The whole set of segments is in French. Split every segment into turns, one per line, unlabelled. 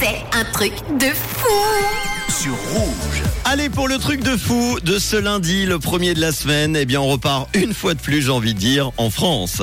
C'est un truc de fou
sur Rouge.
Allez pour le truc de fou de ce lundi, le premier de la semaine. Eh bien, on repart une fois de plus, j'ai envie de dire, en France.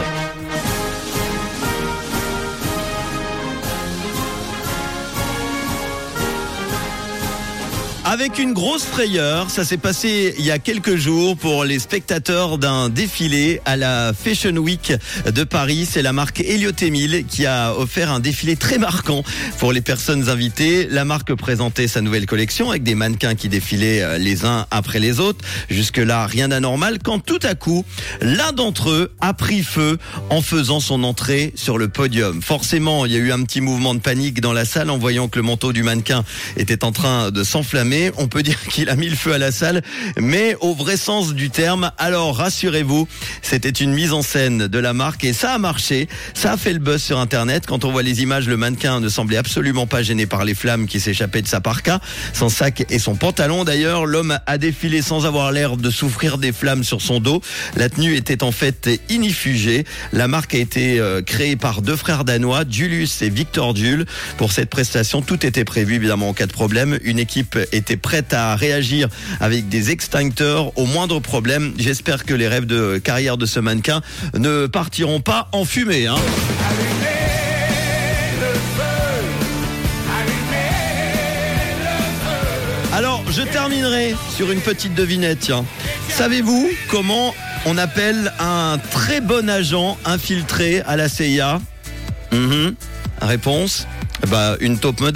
Avec une grosse frayeur, ça s'est passé il y a quelques jours pour les spectateurs d'un défilé à la Fashion Week de Paris. C'est la marque Elliot Emile qui a offert un défilé très marquant pour les personnes invitées. La marque présentait sa nouvelle collection avec des mannequins qui défilaient euh, les uns après les autres. Jusque-là, rien d'anormal quand tout à coup, l'un d'entre eux a pris feu en faisant son entrée sur le podium. Forcément, il y a eu un petit mouvement de panique dans la salle en voyant que le manteau du mannequin était en train de s'enflammer on peut dire qu'il a mis le feu à la salle, mais au vrai sens du terme. Alors rassurez-vous, c'était une mise en scène de la marque et ça a marché. Ça a fait le buzz sur Internet. Quand on voit les images, le mannequin ne semblait absolument pas gêné par les flammes qui s'échappaient de sa parka, son sac et son pantalon. D'ailleurs, l'homme a défilé sans avoir l'air de souffrir des flammes sur son dos. La tenue était en fait inifugée. La marque a été euh, créée par deux frères danois, Julius et Victor Dul. Pour cette prestation, tout était prévu évidemment en cas de problème. Une équipe est prête à réagir avec des extincteurs au moindre problème. J'espère que les rêves de carrière de ce mannequin ne partiront pas en fumée. Hein. Alors, je terminerai sur une petite devinette. Savez-vous comment on appelle un très bon agent infiltré à la CIA mhm. Réponse bah, Une taupe modèle.